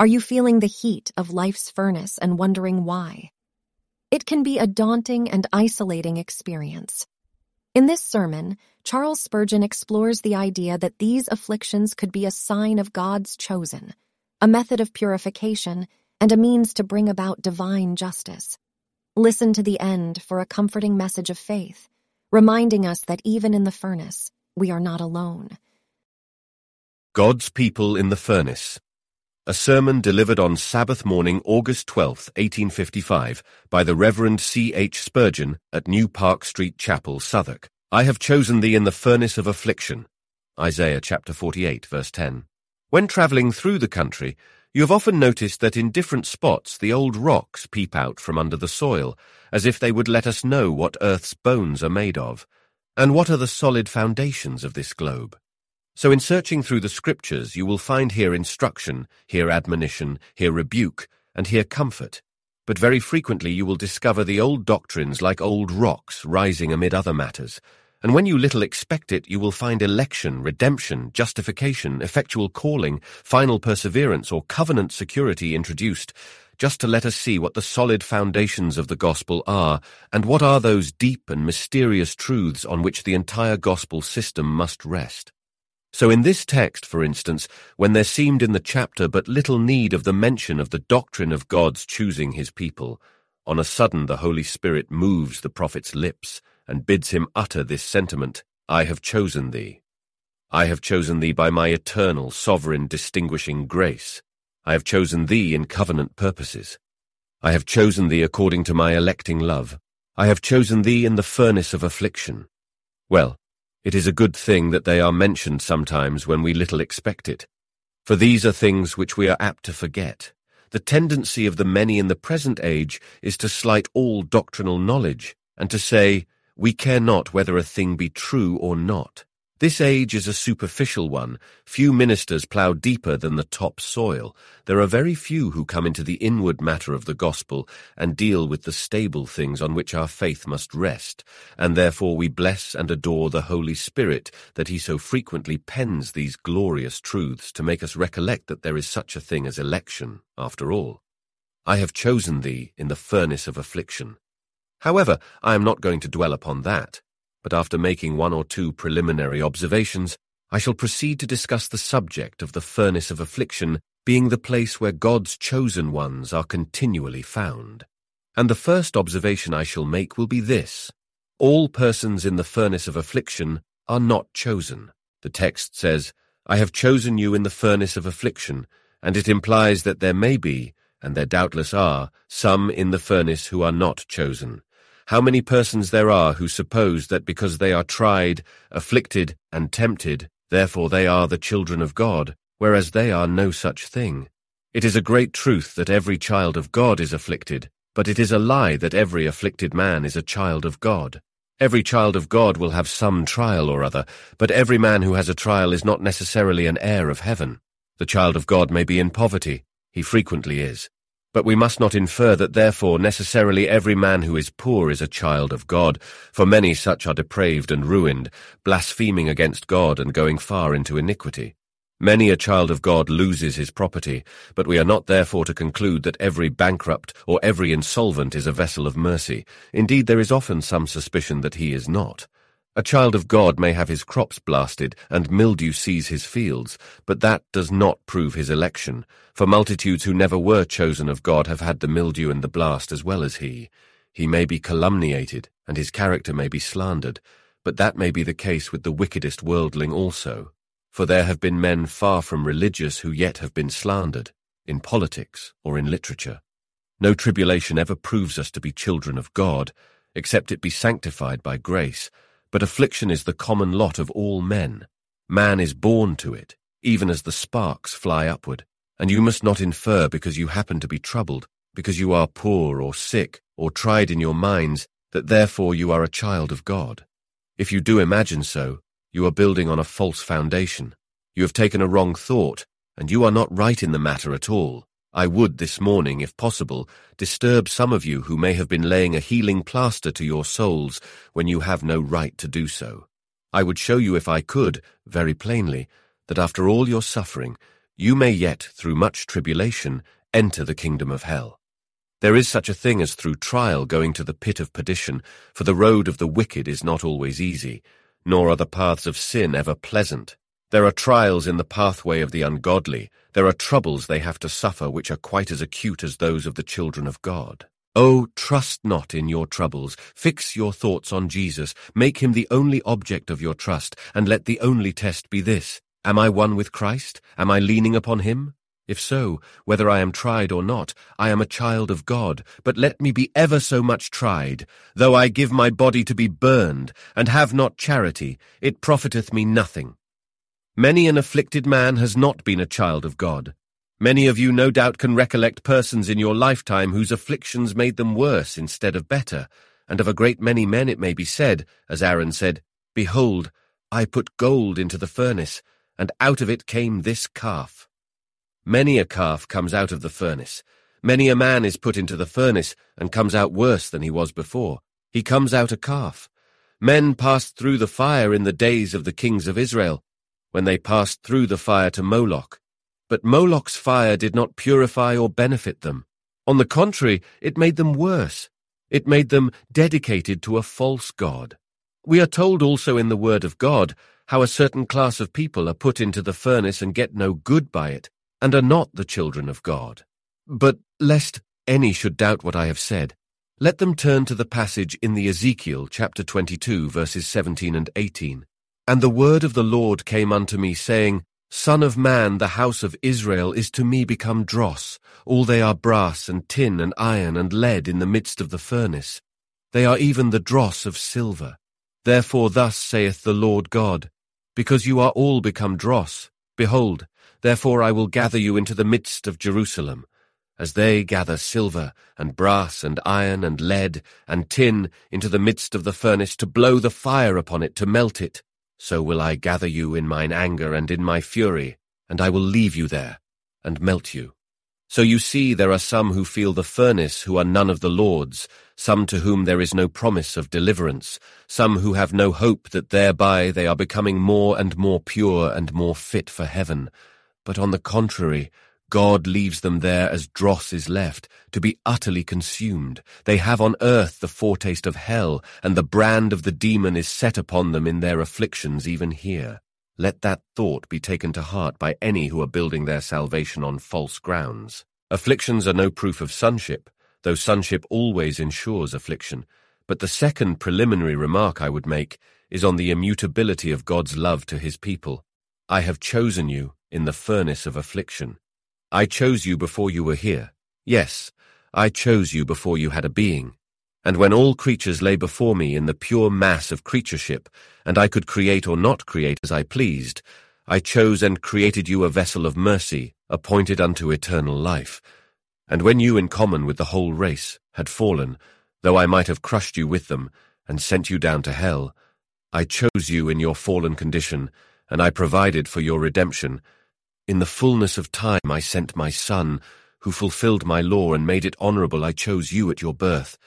Are you feeling the heat of life's furnace and wondering why? It can be a daunting and isolating experience. In this sermon, Charles Spurgeon explores the idea that these afflictions could be a sign of God's chosen, a method of purification, and a means to bring about divine justice. Listen to the end for a comforting message of faith, reminding us that even in the furnace, we are not alone. God's People in the Furnace a sermon delivered on Sabbath morning, August 12, 1855, by the Reverend C. H. Spurgeon at New Park Street Chapel, Southwark. I have chosen thee in the furnace of affliction. Isaiah chapter 48, verse 10. When travelling through the country, you have often noticed that in different spots the old rocks peep out from under the soil, as if they would let us know what Earth's bones are made of, and what are the solid foundations of this globe. So in searching through the scriptures, you will find here instruction, here admonition, here rebuke, and here comfort. But very frequently you will discover the old doctrines like old rocks rising amid other matters, and when you little expect it, you will find election, redemption, justification, effectual calling, final perseverance, or covenant security introduced, just to let us see what the solid foundations of the gospel are, and what are those deep and mysterious truths on which the entire gospel system must rest. So in this text, for instance, when there seemed in the chapter but little need of the mention of the doctrine of God's choosing his people, on a sudden the Holy Spirit moves the prophet's lips and bids him utter this sentiment, I have chosen thee. I have chosen thee by my eternal, sovereign, distinguishing grace. I have chosen thee in covenant purposes. I have chosen thee according to my electing love. I have chosen thee in the furnace of affliction. Well, it is a good thing that they are mentioned sometimes when we little expect it. For these are things which we are apt to forget. The tendency of the many in the present age is to slight all doctrinal knowledge, and to say, we care not whether a thing be true or not. This age is a superficial one. Few ministers plough deeper than the top soil. There are very few who come into the inward matter of the gospel and deal with the stable things on which our faith must rest, and therefore we bless and adore the Holy Spirit that he so frequently pens these glorious truths to make us recollect that there is such a thing as election, after all. I have chosen thee in the furnace of affliction. However, I am not going to dwell upon that but after making one or two preliminary observations, I shall proceed to discuss the subject of the furnace of affliction being the place where God's chosen ones are continually found. And the first observation I shall make will be this. All persons in the furnace of affliction are not chosen. The text says, I have chosen you in the furnace of affliction, and it implies that there may be, and there doubtless are, some in the furnace who are not chosen. How many persons there are who suppose that because they are tried, afflicted, and tempted, therefore they are the children of God, whereas they are no such thing. It is a great truth that every child of God is afflicted, but it is a lie that every afflicted man is a child of God. Every child of God will have some trial or other, but every man who has a trial is not necessarily an heir of heaven. The child of God may be in poverty, he frequently is, but we must not infer that therefore necessarily every man who is poor is a child of God, for many such are depraved and ruined, blaspheming against God and going far into iniquity. Many a child of God loses his property, but we are not therefore to conclude that every bankrupt or every insolvent is a vessel of mercy. Indeed, there is often some suspicion that he is not. A child of God may have his crops blasted and mildew seize his fields, but that does not prove his election, for multitudes who never were chosen of God have had the mildew and the blast as well as he. He may be calumniated, and his character may be slandered, but that may be the case with the wickedest worldling also. For there have been men far from religious who yet have been slandered, in politics or in literature. No tribulation ever proves us to be children of God, except it be sanctified by grace, but affliction is the common lot of all men. Man is born to it, even as the sparks fly upward, and you must not infer because you happen to be troubled, because you are poor or sick or tried in your minds, that therefore you are a child of God. If you do imagine so, you are building on a false foundation. You have taken a wrong thought, and you are not right in the matter at all. I would this morning, if possible, disturb some of you who may have been laying a healing plaster to your souls when you have no right to do so. I would show you if I could, very plainly, that after all your suffering, you may yet, through much tribulation, enter the kingdom of hell. There is such a thing as through trial going to the pit of perdition, for the road of the wicked is not always easy, nor are the paths of sin ever pleasant. There are trials in the pathway of the ungodly, there are troubles they have to suffer which are quite as acute as those of the children of God. Oh, trust not in your troubles. Fix your thoughts on Jesus. Make him the only object of your trust, and let the only test be this. Am I one with Christ? Am I leaning upon him? If so, whether I am tried or not, I am a child of God, but let me be ever so much tried. Though I give my body to be burned, and have not charity, it profiteth me nothing. Many an afflicted man has not been a child of God. Many of you no doubt can recollect persons in your lifetime whose afflictions made them worse instead of better, and of a great many men it may be said, as Aaron said, Behold, I put gold into the furnace, and out of it came this calf. Many a calf comes out of the furnace. Many a man is put into the furnace, and comes out worse than he was before. He comes out a calf. Men passed through the fire in the days of the kings of Israel, when they passed through the fire to Moloch. But Moloch's fire did not purify or benefit them. On the contrary, it made them worse. It made them dedicated to a false god. We are told also in the Word of God how a certain class of people are put into the furnace and get no good by it, and are not the children of God. But lest any should doubt what I have said, let them turn to the passage in the Ezekiel chapter 22 verses 17 and 18. And the word of the Lord came unto me, saying, Son of man, the house of Israel is to me become dross. All they are brass and tin and iron and lead in the midst of the furnace. They are even the dross of silver. Therefore thus saith the Lord God, Because you are all become dross, behold, therefore I will gather you into the midst of Jerusalem, as they gather silver and brass and iron and lead and tin into the midst of the furnace to blow the fire upon it to melt it. So will I gather you in mine anger and in my fury, and I will leave you there, and melt you. So you see there are some who feel the furnace who are none of the Lord's, some to whom there is no promise of deliverance, some who have no hope that thereby they are becoming more and more pure and more fit for heaven. But on the contrary, God leaves them there as dross is left, to be utterly consumed. They have on earth the foretaste of hell, and the brand of the demon is set upon them in their afflictions even here. Let that thought be taken to heart by any who are building their salvation on false grounds. Afflictions are no proof of sonship, though sonship always ensures affliction. But the second preliminary remark I would make is on the immutability of God's love to his people. I have chosen you in the furnace of affliction. I chose you before you were here. Yes, I chose you before you had a being. And when all creatures lay before me in the pure mass of creatureship, and I could create or not create as I pleased, I chose and created you a vessel of mercy, appointed unto eternal life. And when you in common with the whole race had fallen, though I might have crushed you with them, and sent you down to hell, I chose you in your fallen condition, and I provided for your redemption, in the fullness of time I sent my son, who fulfilled my law and made it honorable I chose you at your birth.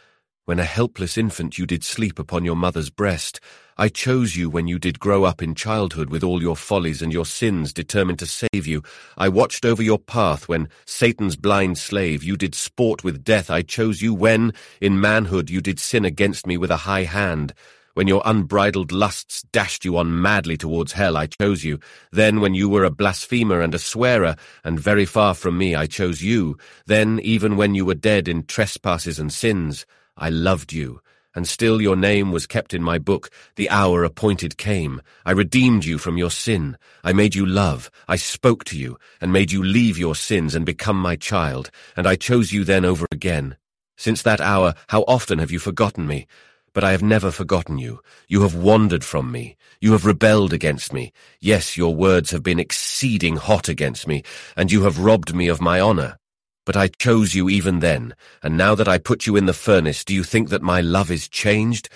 When a helpless infant you did sleep upon your mother's breast, I chose you when you did grow up in childhood with all your follies and your sins determined to save you. I watched over your path when, Satan's blind slave, you did sport with death. I chose you when, in manhood, you did sin against me with a high hand. When your unbridled lusts dashed you on madly towards hell, I chose you. Then, when you were a blasphemer and a swearer, and very far from me, I chose you. Then, even when you were dead in trespasses and sins, I loved you. And still your name was kept in my book. The hour appointed came. I redeemed you from your sin. I made you love. I spoke to you, and made you leave your sins and become my child. And I chose you then over again. Since that hour, how often have you forgotten me? But I have never forgotten you. You have wandered from me. You have rebelled against me. Yes, your words have been exceeding hot against me, and you have robbed me of my honor. But I chose you even then, and now that I put you in the furnace, do you think that my love is changed?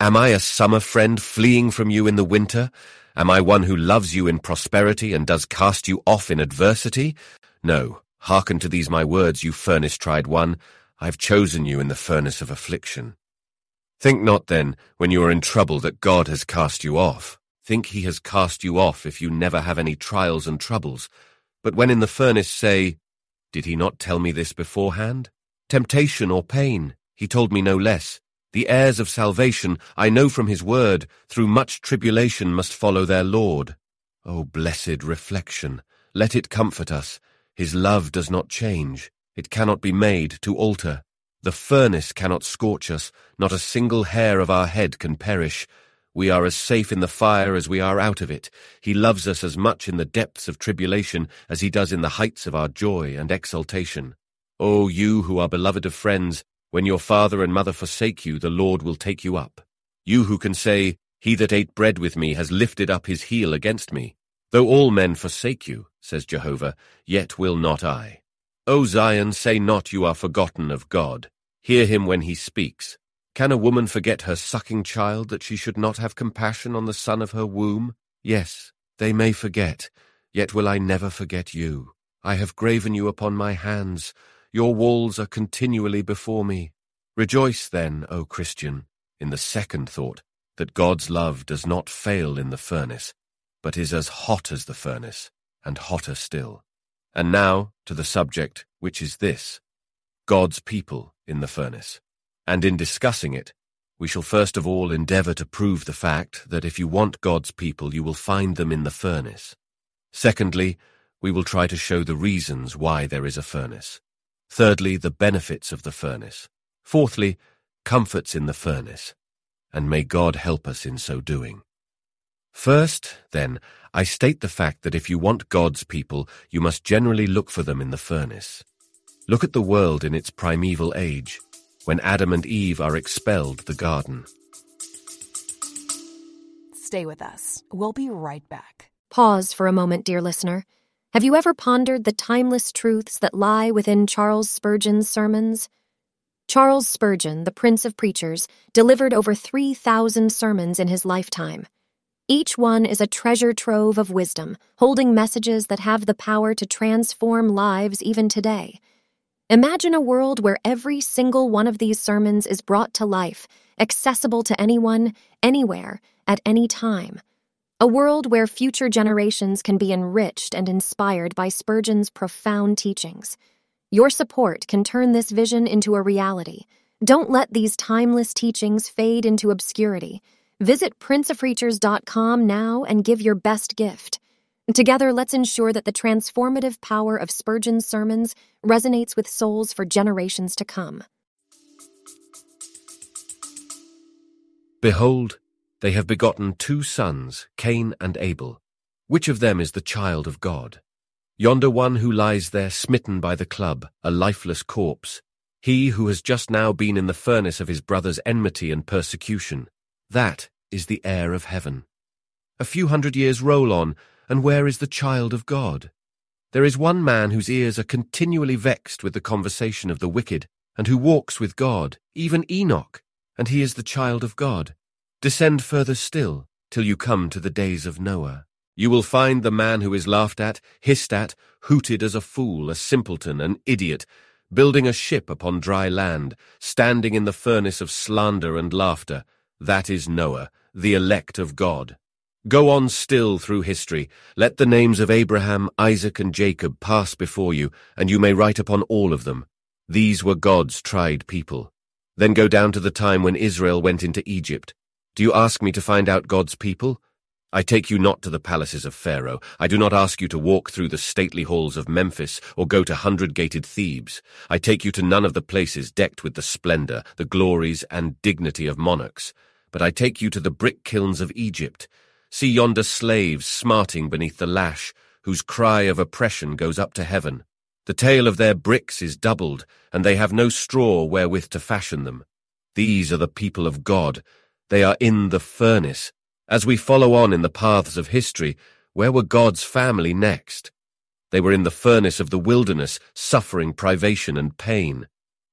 Am I a summer friend fleeing from you in the winter? Am I one who loves you in prosperity and does cast you off in adversity? No, hearken to these my words, you furnace-tried one. I've chosen you in the furnace of affliction. Think not then, when you are in trouble, that God has cast you off. Think he has cast you off if you never have any trials and troubles. But when in the furnace say, Did he not tell me this beforehand? Temptation or pain, he told me no less. The heirs of salvation, I know from his word, through much tribulation must follow their Lord. O oh, blessed reflection, let it comfort us. His love does not change. It cannot be made to alter. The furnace cannot scorch us. Not a single hair of our head can perish. We are as safe in the fire as we are out of it. He loves us as much in the depths of tribulation as he does in the heights of our joy and exultation. O you who are beloved of friends, when your father and mother forsake you, the Lord will take you up. You who can say, He that ate bread with me has lifted up his heel against me. Though all men forsake you, says Jehovah, yet will not I. O Zion, say not you are forgotten of God. Hear him when he speaks. Can a woman forget her sucking child that she should not have compassion on the son of her womb? Yes, they may forget, yet will I never forget you. I have graven you upon my hands. Your walls are continually before me. Rejoice then, O Christian, in the second thought, that God's love does not fail in the furnace, but is as hot as the furnace, and hotter still. And now to the subject, which is this God's people in the furnace. And in discussing it, we shall first of all endeavour to prove the fact that if you want God's people, you will find them in the furnace. Secondly, we will try to show the reasons why there is a furnace. Thirdly, the benefits of the furnace. Fourthly, comforts in the furnace. And may God help us in so doing. First, then, I state the fact that if you want God's people, you must generally look for them in the furnace. Look at the world in its primeval age, when Adam and Eve are expelled the garden. Stay with us. We'll be right back. Pause for a moment, dear listener. Have you ever pondered the timeless truths that lie within Charles Spurgeon's sermons? Charles Spurgeon, the Prince of Preachers, delivered over 3,000 sermons in his lifetime. Each one is a treasure trove of wisdom, holding messages that have the power to transform lives even today. Imagine a world where every single one of these sermons is brought to life, accessible to anyone, anywhere, at any time. A world where future generations can be enriched and inspired by Spurgeon's profound teachings. Your support can turn this vision into a reality. Don't let these timeless teachings fade into obscurity. Visit princeofpreachers.com now and give your best gift. Together, let's ensure that the transformative power of Spurgeon's sermons resonates with souls for generations to come. Behold, they have begotten two sons, Cain and Abel. Which of them is the child of God? Yonder one who lies there smitten by the club, a lifeless corpse. He who has just now been in the furnace of his brother's enmity and persecution. That is the heir of heaven. A few hundred years roll on, and where is the child of God? There is one man whose ears are continually vexed with the conversation of the wicked, and who walks with God, even Enoch, and he is the child of God. Descend further still, till you come to the days of Noah. You will find the man who is laughed at, hissed at, hooted as a fool, a simpleton, an idiot, building a ship upon dry land, standing in the furnace of slander and laughter, that is Noah, the elect of God. Go on still through history. Let the names of Abraham, Isaac, and Jacob pass before you, and you may write upon all of them. These were God's tried people. Then go down to the time when Israel went into Egypt. Do you ask me to find out God's people? I take you not to the palaces of Pharaoh. I do not ask you to walk through the stately halls of Memphis or go to hundred-gated Thebes. I take you to none of the places decked with the splendor, the glories, and dignity of monarchs. But I take you to the brick kilns of Egypt. See yonder slaves smarting beneath the lash, whose cry of oppression goes up to heaven. The tale of their bricks is doubled, and they have no straw wherewith to fashion them. These are the people of God. They are in the furnace, as we follow on in the paths of history, where were God's family next? They were in the furnace of the wilderness, suffering privation and pain.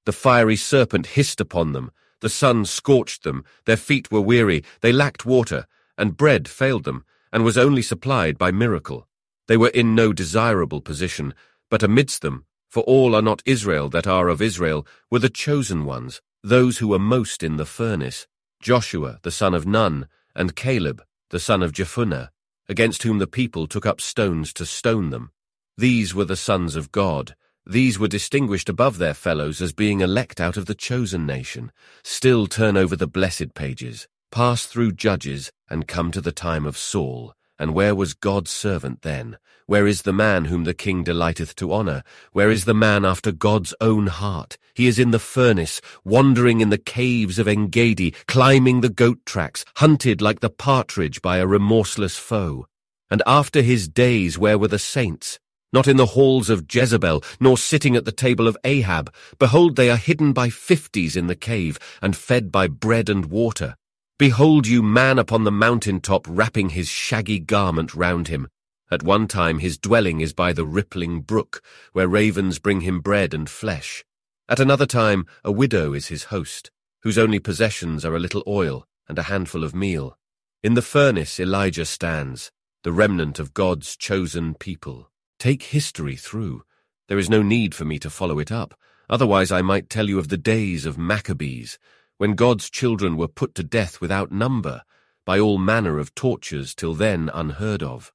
The fiery serpent hissed upon them, the sun scorched them, their feet were weary, they lacked water, and bread failed them, and was only supplied by miracle. They were in no desirable position, but amidst them, for all are not Israel that are of Israel, were the chosen ones, those who were most in the furnace, Joshua the son of Nun, and Caleb, the son of Jephunneh, against whom the people took up stones to stone them. These were the sons of God. These were distinguished above their fellows as being elect out of the chosen nation. Still turn over the blessed pages, pass through Judges, and come to the time of Saul. And where was God's servant then? Where is the man whom the king delighteth to honour? Where is the man after God's own heart? He is in the furnace, wandering in the caves of Engedi, climbing the goat tracks, hunted like the partridge by a remorseless foe. And after his days where were the saints? Not in the halls of Jezebel, nor sitting at the table of Ahab. Behold, they are hidden by fifties in the cave, and fed by bread and water. Behold you man upon the mountain top wrapping his shaggy garment round him. At one time his dwelling is by the rippling brook, where ravens bring him bread and flesh. At another time a widow is his host, whose only possessions are a little oil and a handful of meal. In the furnace Elijah stands, the remnant of God's chosen people. Take history through. There is no need for me to follow it up, otherwise I might tell you of the days of Maccabees, when God's children were put to death without number, by all manner of tortures till then unheard of.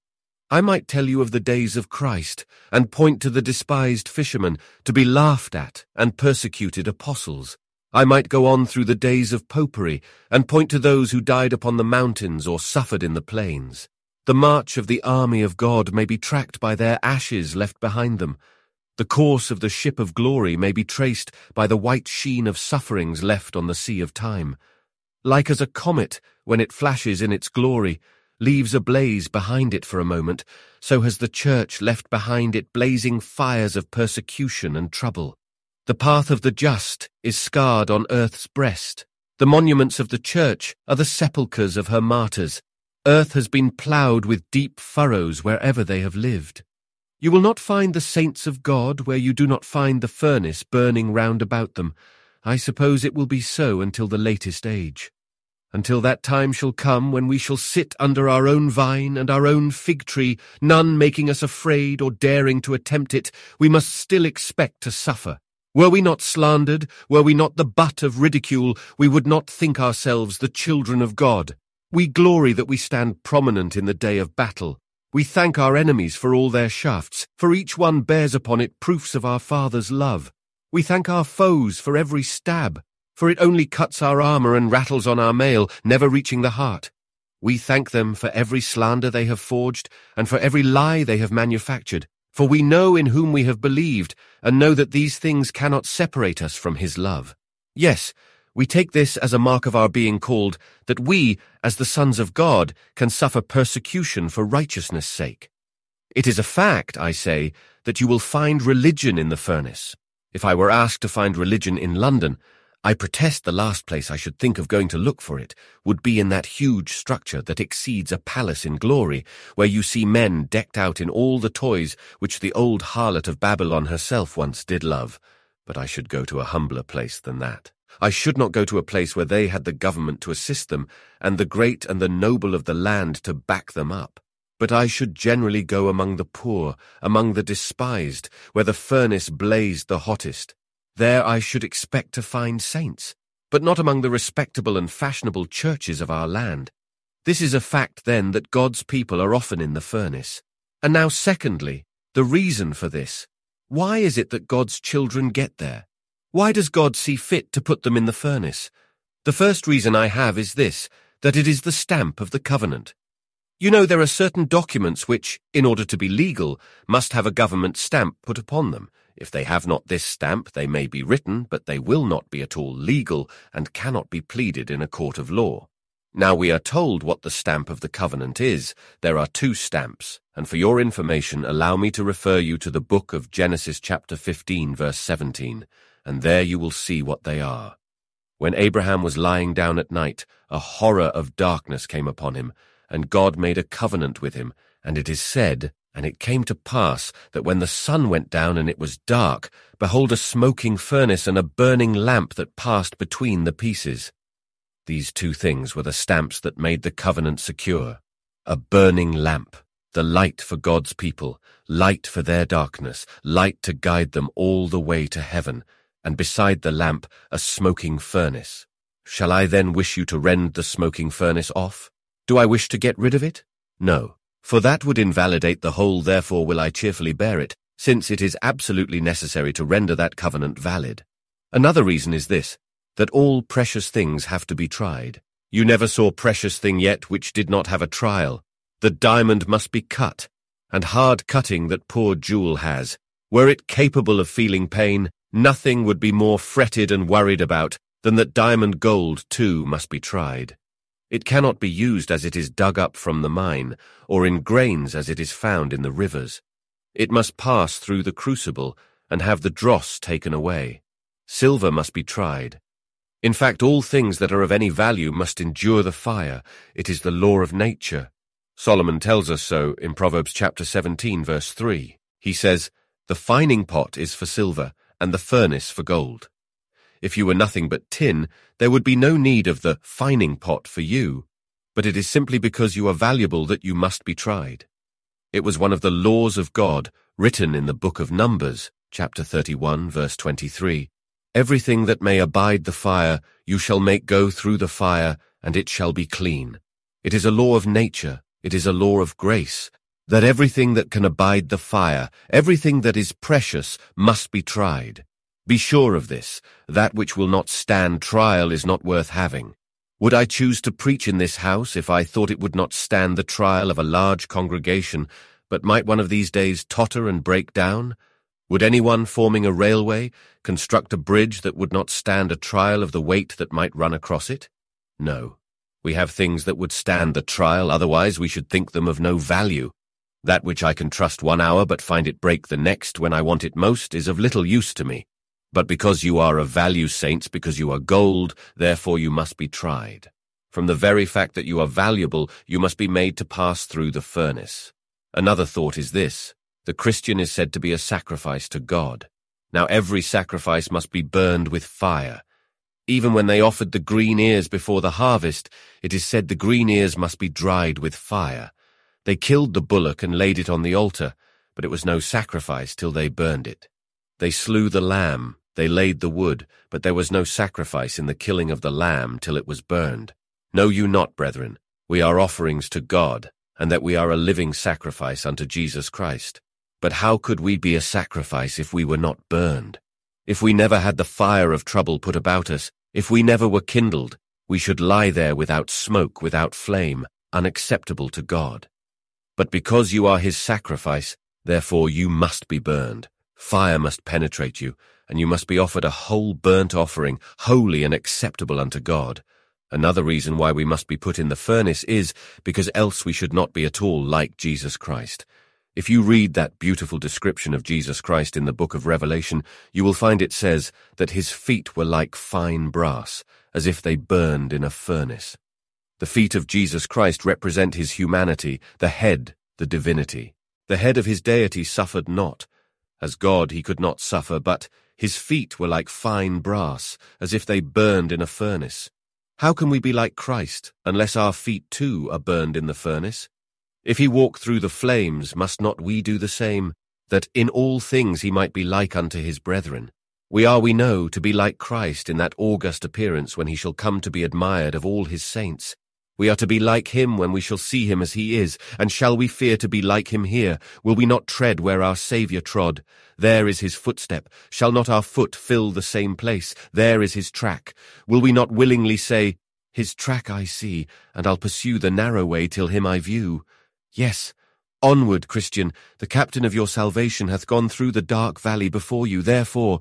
I might tell you of the days of Christ, and point to the despised fishermen, to be laughed at, and persecuted apostles. I might go on through the days of popery, and point to those who died upon the mountains or suffered in the plains. The march of the army of God may be tracked by their ashes left behind them, the course of the ship of glory may be traced by the white sheen of sufferings left on the sea of time. Like as a comet, when it flashes in its glory, leaves a blaze behind it for a moment, so has the church left behind it blazing fires of persecution and trouble. The path of the just is scarred on earth's breast. The monuments of the church are the sepulchres of her martyrs. Earth has been ploughed with deep furrows wherever they have lived. You will not find the saints of God where you do not find the furnace burning round about them. I suppose it will be so until the latest age. Until that time shall come when we shall sit under our own vine and our own fig tree, none making us afraid or daring to attempt it, we must still expect to suffer. Were we not slandered, were we not the butt of ridicule, we would not think ourselves the children of God. We glory that we stand prominent in the day of battle. We thank our enemies for all their shafts, for each one bears upon it proofs of our Father's love. We thank our foes for every stab, for it only cuts our armour and rattles on our mail, never reaching the heart. We thank them for every slander they have forged, and for every lie they have manufactured, for we know in whom we have believed, and know that these things cannot separate us from his love. Yes, we take this as a mark of our being called, that we, as the sons of God, can suffer persecution for righteousness' sake. It is a fact, I say, that you will find religion in the furnace. If I were asked to find religion in London, I protest the last place I should think of going to look for it would be in that huge structure that exceeds a palace in glory, where you see men decked out in all the toys which the old harlot of Babylon herself once did love. But I should go to a humbler place than that. I should not go to a place where they had the government to assist them, and the great and the noble of the land to back them up. But I should generally go among the poor, among the despised, where the furnace blazed the hottest. There I should expect to find saints, but not among the respectable and fashionable churches of our land. This is a fact, then, that God's people are often in the furnace. And now, secondly, the reason for this. Why is it that God's children get there? Why does God see fit to put them in the furnace? The first reason I have is this, that it is the stamp of the covenant. You know, there are certain documents which, in order to be legal, must have a government stamp put upon them. If they have not this stamp, they may be written, but they will not be at all legal and cannot be pleaded in a court of law. Now we are told what the stamp of the covenant is. There are two stamps, and for your information, allow me to refer you to the book of Genesis chapter 15, verse 17 and there you will see what they are. When Abraham was lying down at night, a horror of darkness came upon him, and God made a covenant with him, and it is said, and it came to pass that when the sun went down and it was dark, behold a smoking furnace and a burning lamp that passed between the pieces. These two things were the stamps that made the covenant secure. A burning lamp, the light for God's people, light for their darkness, light to guide them all the way to heaven, and beside the lamp a smoking furnace. Shall I then wish you to rend the smoking furnace off? Do I wish to get rid of it? No, For that would invalidate the whole, therefore will I cheerfully bear it, since it is absolutely necessary to render that covenant valid. Another reason is this, that all precious things have to be tried. You never saw precious thing yet which did not have a trial. The diamond must be cut, and hard cutting that poor jewel has. Were it capable of feeling pain, nothing would be more fretted and worried about than that diamond gold, too, must be tried. It cannot be used as it is dug up from the mine, or in grains as it is found in the rivers. It must pass through the crucible and have the dross taken away. Silver must be tried. In fact, all things that are of any value must endure the fire. It is the law of nature. Solomon tells us so in Proverbs chapter 17, verse 3. He says, The fining pot is for silver, and the furnace for gold. If you were nothing but tin, there would be no need of the fining pot for you, but it is simply because you are valuable that you must be tried. It was one of the laws of God, written in the book of Numbers, chapter 31, verse 23. Everything that may abide the fire, you shall make go through the fire, and it shall be clean. It is a law of nature, it is a law of grace, that everything that can abide the fire, everything that is precious, must be tried. Be sure of this, that which will not stand trial is not worth having. Would I choose to preach in this house if I thought it would not stand the trial of a large congregation, but might one of these days totter and break down? Would anyone forming a railway construct a bridge that would not stand a trial of the weight that might run across it? No. We have things that would stand the trial, otherwise we should think them of no value. That which I can trust one hour but find it break the next when I want it most is of little use to me. But because you are of value, saints, because you are gold, therefore you must be tried. From the very fact that you are valuable, you must be made to pass through the furnace. Another thought is this. The Christian is said to be a sacrifice to God. Now every sacrifice must be burned with fire. Even when they offered the green ears before the harvest, it is said the green ears must be dried with fire. They killed the bullock and laid it on the altar, but it was no sacrifice till they burned it. They slew the lamb, they laid the wood, but there was no sacrifice in the killing of the lamb till it was burned. Know you not, brethren, we are offerings to God, and that we are a living sacrifice unto Jesus Christ. But how could we be a sacrifice if we were not burned? If we never had the fire of trouble put about us, if we never were kindled, we should lie there without smoke, without flame, unacceptable to God. But because you are his sacrifice, therefore you must be burned. Fire must penetrate you, and you must be offered a whole burnt offering, holy and acceptable unto God. Another reason why we must be put in the furnace is because else we should not be at all like Jesus Christ. If you read that beautiful description of Jesus Christ in the book of Revelation, you will find it says that his feet were like fine brass, as if they burned in a furnace. The feet of Jesus Christ represent his humanity, the head, the divinity. The head of his deity suffered not. As God he could not suffer, but his feet were like fine brass, as if they burned in a furnace. How can we be like Christ, unless our feet too are burned in the furnace? If he walk through the flames, must not we do the same, that in all things he might be like unto his brethren? We are, we know, to be like Christ in that august appearance when he shall come to be admired of all his saints. We are to be like him when we shall see him as he is, and shall we fear to be like him here? Will we not tread where our Saviour trod? There is his footstep. Shall not our foot fill the same place? There is his track. Will we not willingly say, His track I see, and I'll pursue the narrow way till him I view? Yes, onward, Christian, the captain of your salvation hath gone through the dark valley before you, therefore,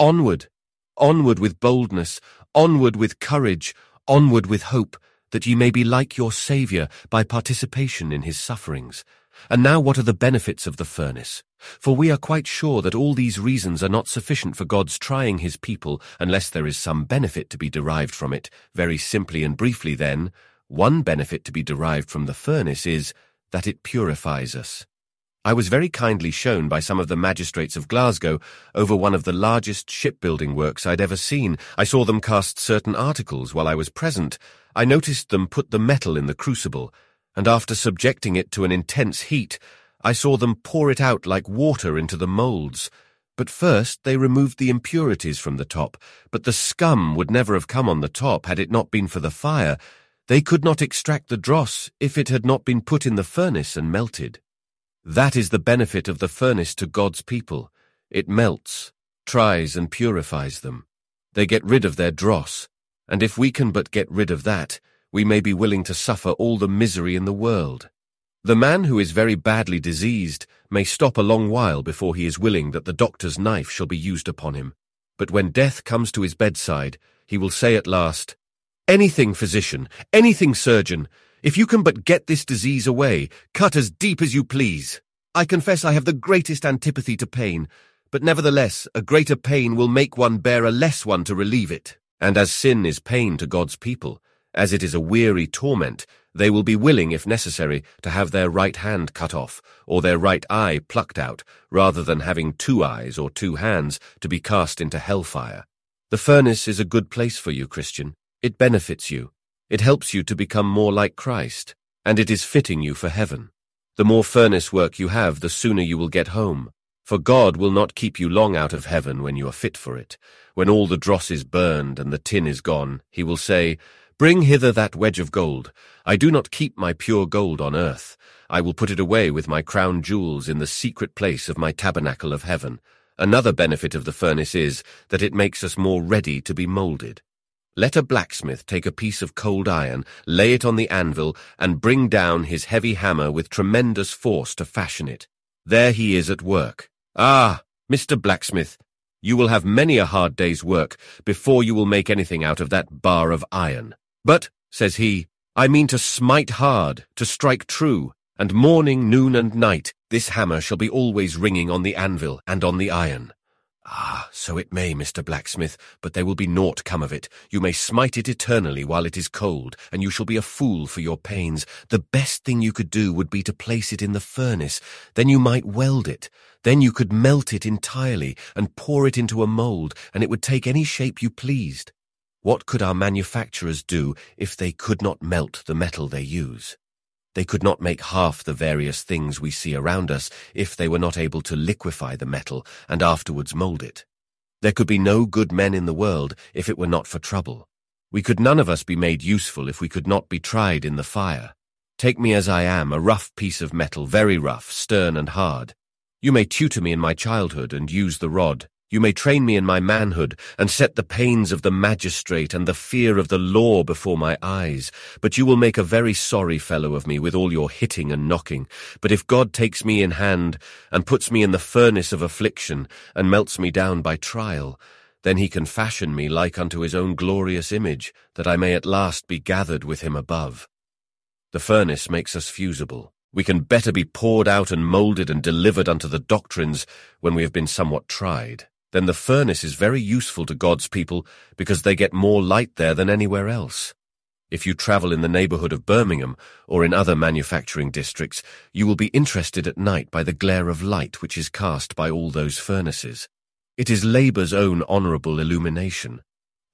onward, onward with boldness, onward with courage, onward with hope, that ye may be like your Saviour by participation in his sufferings. And now what are the benefits of the furnace? For we are quite sure that all these reasons are not sufficient for God's trying his people unless there is some benefit to be derived from it. Very simply and briefly then, one benefit to be derived from the furnace is that it purifies us. I was very kindly shown by some of the magistrates of Glasgow over one of the largest shipbuilding works I'd ever seen. I saw them cast certain articles while I was present. I noticed them put the metal in the crucible, and after subjecting it to an intense heat, I saw them pour it out like water into the moulds. But first they removed the impurities from the top, but the scum would never have come on the top had it not been for the fire. They could not extract the dross if it had not been put in the furnace and melted. That is the benefit of the furnace to God's people. It melts, tries and purifies them. They get rid of their dross, and if we can but get rid of that, we may be willing to suffer all the misery in the world. The man who is very badly diseased may stop a long while before he is willing that the doctor's knife shall be used upon him. But when death comes to his bedside, he will say at last, Anything, physician, anything, surgeon, if you can but get this disease away, cut as deep as you please. I confess I have the greatest antipathy to pain, but nevertheless a greater pain will make one bear a less one to relieve it. And as sin is pain to God's people, as it is a weary torment, they will be willing, if necessary, to have their right hand cut off, or their right eye plucked out, rather than having two eyes or two hands to be cast into hellfire. The furnace is a good place for you, Christian. It benefits you. It helps you to become more like Christ, and it is fitting you for heaven. The more furnace work you have, the sooner you will get home. For God will not keep you long out of heaven when you are fit for it. When all the dross is burned and the tin is gone, he will say, Bring hither that wedge of gold. I do not keep my pure gold on earth. I will put it away with my crown jewels in the secret place of my tabernacle of heaven. Another benefit of the furnace is that it makes us more ready to be moulded. Let a blacksmith take a piece of cold iron, lay it on the anvil, and bring down his heavy hammer with tremendous force to fashion it. There he is at work. Ah, Mr. Blacksmith, you will have many a hard day's work before you will make anything out of that bar of iron. But, says he, I mean to smite hard, to strike true, and morning, noon, and night this hammer shall be always ringing on the anvil and on the iron. Ah, so it may, Mr. Blacksmith, but there will be naught come of it. You may smite it eternally while it is cold, and you shall be a fool for your pains. The best thing you could do would be to place it in the furnace. Then you might weld it. Then you could melt it entirely and pour it into a mould, and it would take any shape you pleased. What could our manufacturers do if they could not melt the metal they use? They could not make half the various things we see around us if they were not able to liquefy the metal and afterwards mold it. There could be no good men in the world if it were not for trouble. We could none of us be made useful if we could not be tried in the fire. Take me as I am, a rough piece of metal, very rough, stern and hard. You may tutor me in my childhood and use the rod. You may train me in my manhood, and set the pains of the magistrate and the fear of the law before my eyes. But you will make a very sorry fellow of me with all your hitting and knocking. But if God takes me in hand, and puts me in the furnace of affliction, and melts me down by trial, then he can fashion me like unto his own glorious image, that I may at last be gathered with him above. The furnace makes us fusible. We can better be poured out and moulded and delivered unto the doctrines when we have been somewhat tried then the furnace is very useful to God's people because they get more light there than anywhere else. If you travel in the neighborhood of Birmingham or in other manufacturing districts, you will be interested at night by the glare of light which is cast by all those furnaces. It is labor's own honorable illumination.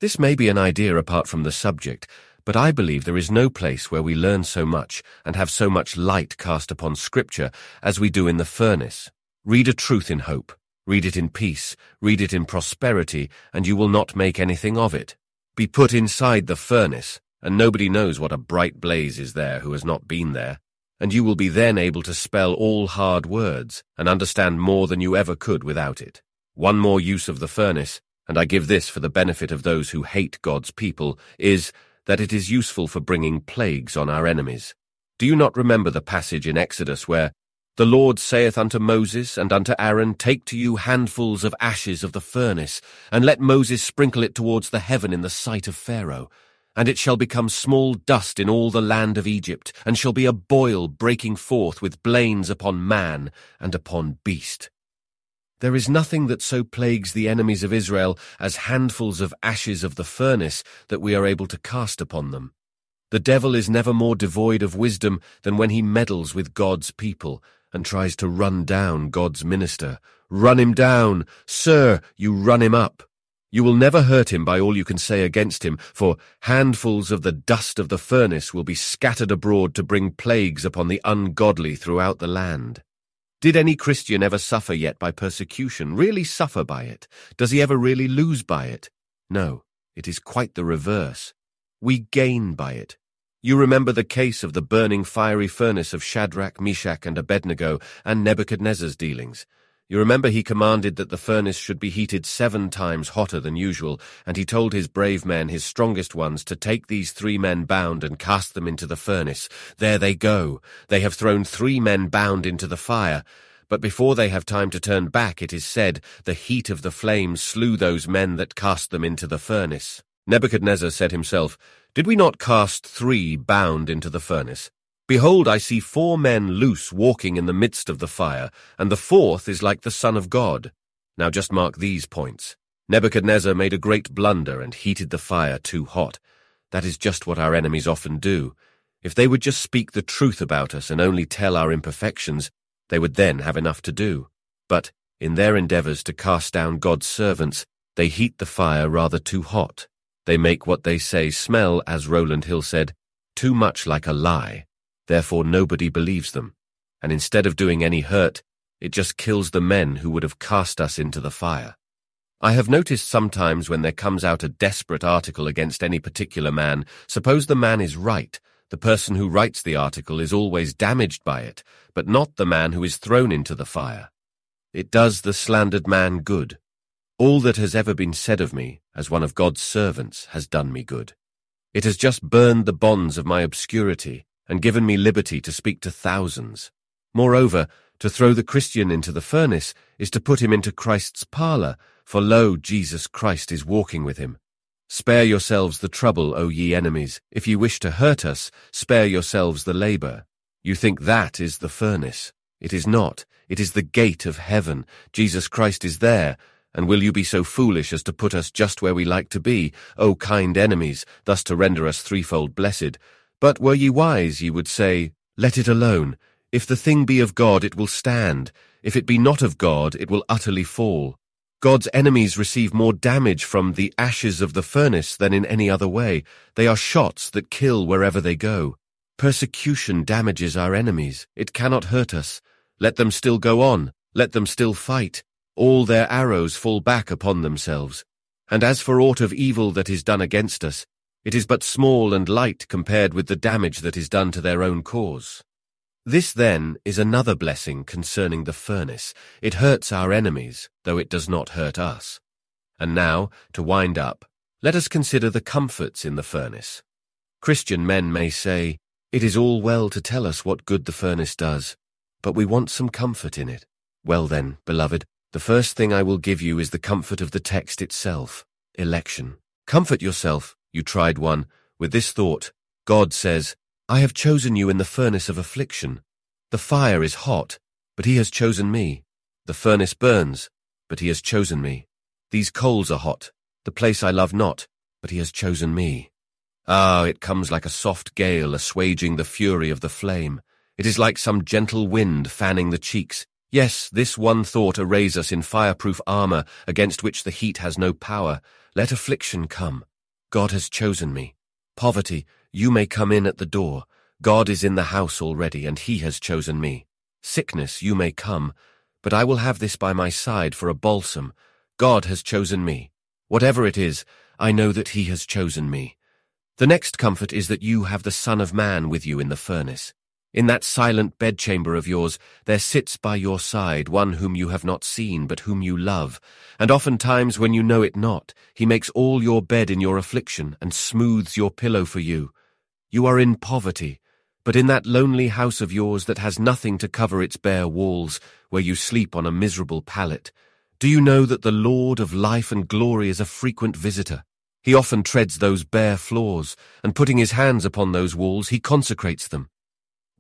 This may be an idea apart from the subject, but I believe there is no place where we learn so much and have so much light cast upon Scripture as we do in the furnace. Read a truth in hope, Read it in peace, read it in prosperity, and you will not make anything of it. Be put inside the furnace, and nobody knows what a bright blaze is there who has not been there, and you will be then able to spell all hard words, and understand more than you ever could without it. One more use of the furnace, and I give this for the benefit of those who hate God's people, is that it is useful for bringing plagues on our enemies. Do you not remember the passage in Exodus where the Lord saith unto Moses and unto Aaron, Take to you handfuls of ashes of the furnace, and let Moses sprinkle it towards the heaven in the sight of Pharaoh. And it shall become small dust in all the land of Egypt, and shall be a boil breaking forth with blains upon man and upon beast. There is nothing that so plagues the enemies of Israel as handfuls of ashes of the furnace that we are able to cast upon them. The devil is never more devoid of wisdom than when he meddles with God's people, and tries to run down God's minister. Run him down! Sir, you run him up! You will never hurt him by all you can say against him, for handfuls of the dust of the furnace will be scattered abroad to bring plagues upon the ungodly throughout the land. Did any Christian ever suffer yet by persecution, really suffer by it? Does he ever really lose by it? No, it is quite the reverse. We gain by it. You remember the case of the burning fiery furnace of Shadrach, Meshach, and Abednego, and Nebuchadnezzar's dealings. You remember he commanded that the furnace should be heated seven times hotter than usual, and he told his brave men, his strongest ones, to take these three men bound and cast them into the furnace. There they go. They have thrown three men bound into the fire. But before they have time to turn back, it is said, the heat of the flames slew those men that cast them into the furnace. Nebuchadnezzar said himself, did we not cast three bound into the furnace? Behold, I see four men loose walking in the midst of the fire, and the fourth is like the Son of God. Now just mark these points. Nebuchadnezzar made a great blunder and heated the fire too hot. That is just what our enemies often do. If they would just speak the truth about us and only tell our imperfections, they would then have enough to do. But in their endeavors to cast down God's servants, they heat the fire rather too hot. They make what they say smell, as Rowland Hill said, too much like a lie. Therefore nobody believes them. And instead of doing any hurt, it just kills the men who would have cast us into the fire. I have noticed sometimes when there comes out a desperate article against any particular man, suppose the man is right, the person who writes the article is always damaged by it, but not the man who is thrown into the fire. It does the slandered man good. All that has ever been said of me, as one of God's servants, has done me good. It has just burned the bonds of my obscurity and given me liberty to speak to thousands. Moreover, to throw the Christian into the furnace is to put him into Christ's parlour, for lo, Jesus Christ is walking with him. Spare yourselves the trouble, O ye enemies. If ye wish to hurt us, spare yourselves the labour. You think that is the furnace. It is not. It is the gate of heaven. Jesus Christ is there, and will you be so foolish as to put us just where we like to be, O kind enemies, thus to render us threefold blessed? But were ye wise, ye would say, Let it alone. If the thing be of God, it will stand. If it be not of God, it will utterly fall. God's enemies receive more damage from the ashes of the furnace than in any other way. They are shots that kill wherever they go. Persecution damages our enemies. It cannot hurt us. Let them still go on. Let them still fight all their arrows fall back upon themselves. And as for aught of evil that is done against us, it is but small and light compared with the damage that is done to their own cause. This, then, is another blessing concerning the furnace. It hurts our enemies, though it does not hurt us. And now, to wind up, let us consider the comforts in the furnace. Christian men may say, It is all well to tell us what good the furnace does, but we want some comfort in it. Well then, beloved, the first thing I will give you is the comfort of the text itself, election. Comfort yourself, you tried one, with this thought. God says, I have chosen you in the furnace of affliction. The fire is hot, but he has chosen me. The furnace burns, but he has chosen me. These coals are hot, the place I love not, but he has chosen me. Ah, it comes like a soft gale assuaging the fury of the flame. It is like some gentle wind fanning the cheeks, Yes, this one thought arrays us in fireproof armor against which the heat has no power. Let affliction come. God has chosen me. Poverty, you may come in at the door. God is in the house already, and he has chosen me. Sickness, you may come, but I will have this by my side for a balsam. God has chosen me. Whatever it is, I know that he has chosen me. The next comfort is that you have the Son of Man with you in the furnace. In that silent bedchamber of yours, there sits by your side one whom you have not seen, but whom you love. And oftentimes, when you know it not, he makes all your bed in your affliction, and smooths your pillow for you. You are in poverty, but in that lonely house of yours that has nothing to cover its bare walls, where you sleep on a miserable pallet, do you know that the Lord of life and glory is a frequent visitor? He often treads those bare floors, and putting his hands upon those walls, he consecrates them.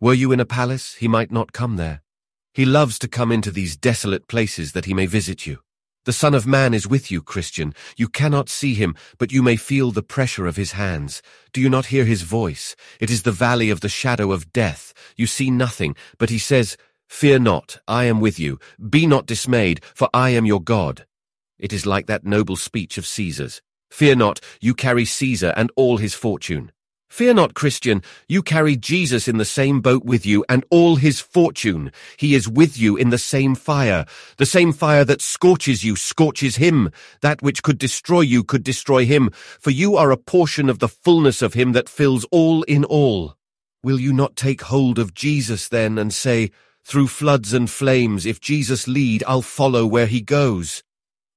Were you in a palace, he might not come there. He loves to come into these desolate places that he may visit you. The Son of Man is with you, Christian. You cannot see him, but you may feel the pressure of his hands. Do you not hear his voice? It is the valley of the shadow of death. You see nothing, but he says, Fear not, I am with you. Be not dismayed, for I am your God. It is like that noble speech of Caesar's. Fear not, you carry Caesar and all his fortune. Fear not, Christian, you carry Jesus in the same boat with you and all his fortune. He is with you in the same fire. The same fire that scorches you scorches him. That which could destroy you could destroy him, for you are a portion of the fullness of him that fills all in all. Will you not take hold of Jesus then and say, Through floods and flames, if Jesus lead, I'll follow where he goes?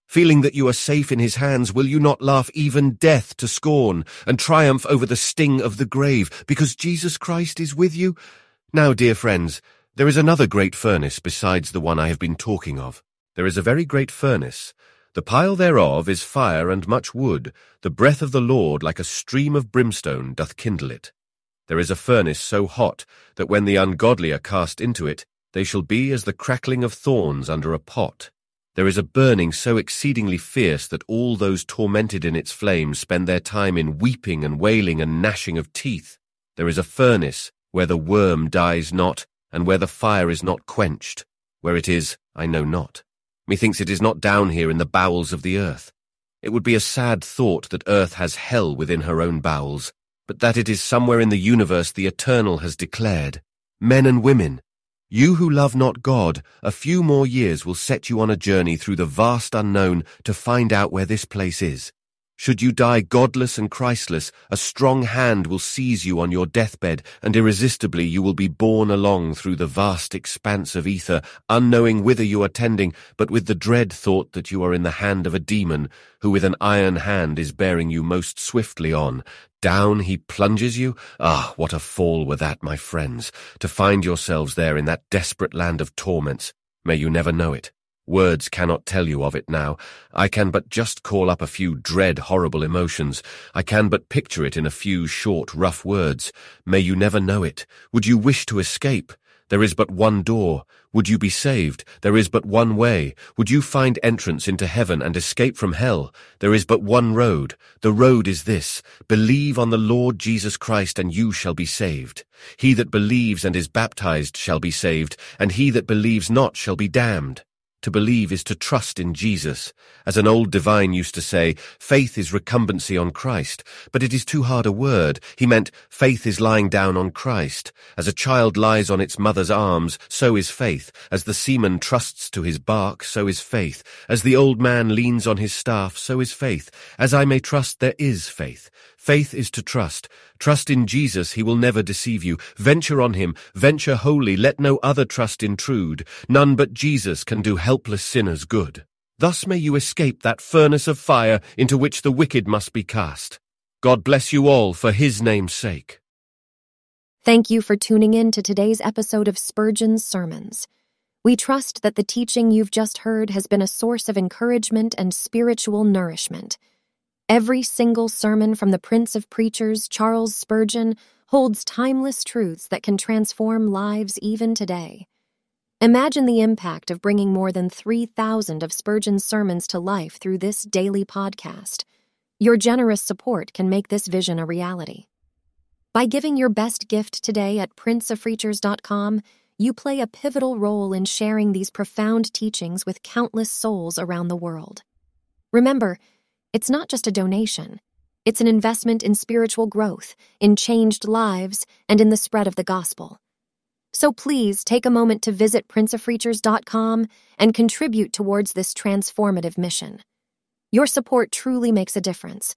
Feeling that you are safe in his hands, will you not laugh even death to scorn and triumph over the sting of the grave, because Jesus Christ is with you? Now, dear friends, there is another great furnace besides the one I have been talking of. There is a very great furnace. The pile thereof is fire and much wood. The breath of the Lord like a stream of brimstone doth kindle it. There is a furnace so hot that when the ungodly are cast into it, they shall be as the crackling of thorns under a pot. There is a burning so exceedingly fierce that all those tormented in its flames spend their time in weeping and wailing and gnashing of teeth. There is a furnace where the worm dies not, and where the fire is not quenched. Where it is, I know not. Methinks it is not down here in the bowels of the earth. It would be a sad thought that earth has hell within her own bowels, but that it is somewhere in the universe the Eternal has declared. Men and women, you who love not God, a few more years will set you on a journey through the vast unknown to find out where this place is. Should you die godless and Christless, a strong hand will seize you on your deathbed, and irresistibly you will be borne along through the vast expanse of ether, unknowing whither you are tending, but with the dread thought that you are in the hand of a demon, who with an iron hand is bearing you most swiftly on, down he plunges you? Ah, what a fall were that, my friends, to find yourselves there in that desperate land of torments. May you never know it. Words cannot tell you of it now. I can but just call up a few dread, horrible emotions. I can but picture it in a few short, rough words. May you never know it. Would you wish to escape? There is but one door. Would you be saved? There is but one way. Would you find entrance into heaven and escape from hell? There is but one road. The road is this. Believe on the Lord Jesus Christ and you shall be saved. He that believes and is baptized shall be saved, and he that believes not shall be damned. To believe is to trust in Jesus. As an old divine used to say, faith is recumbency on Christ. But it is too hard a word. He meant faith is lying down on Christ. As a child lies on its mother's arms, so is faith. As the seaman trusts to his bark, so is faith. As the old man leans on his staff, so is faith. As I may trust, there is faith. Faith is to trust. Trust in Jesus, he will never deceive you. Venture on him, venture wholly, let no other trust intrude. None but Jesus can do helpless sinners good. Thus may you escape that furnace of fire into which the wicked must be cast. God bless you all for his name's sake. Thank you for tuning in to today's episode of Spurgeon's Sermons. We trust that the teaching you've just heard has been a source of encouragement and spiritual nourishment. Every single sermon from the Prince of Preachers, Charles Spurgeon, holds timeless truths that can transform lives even today. Imagine the impact of bringing more than 3,000 of Spurgeon's sermons to life through this daily podcast. Your generous support can make this vision a reality. By giving your best gift today at princeofpreachers.com, you play a pivotal role in sharing these profound teachings with countless souls around the world. Remember, it's not just a donation, it's an investment in spiritual growth, in changed lives, and in the spread of the gospel. So please take a moment to visit princeofpreachers.com and contribute towards this transformative mission. Your support truly makes a difference.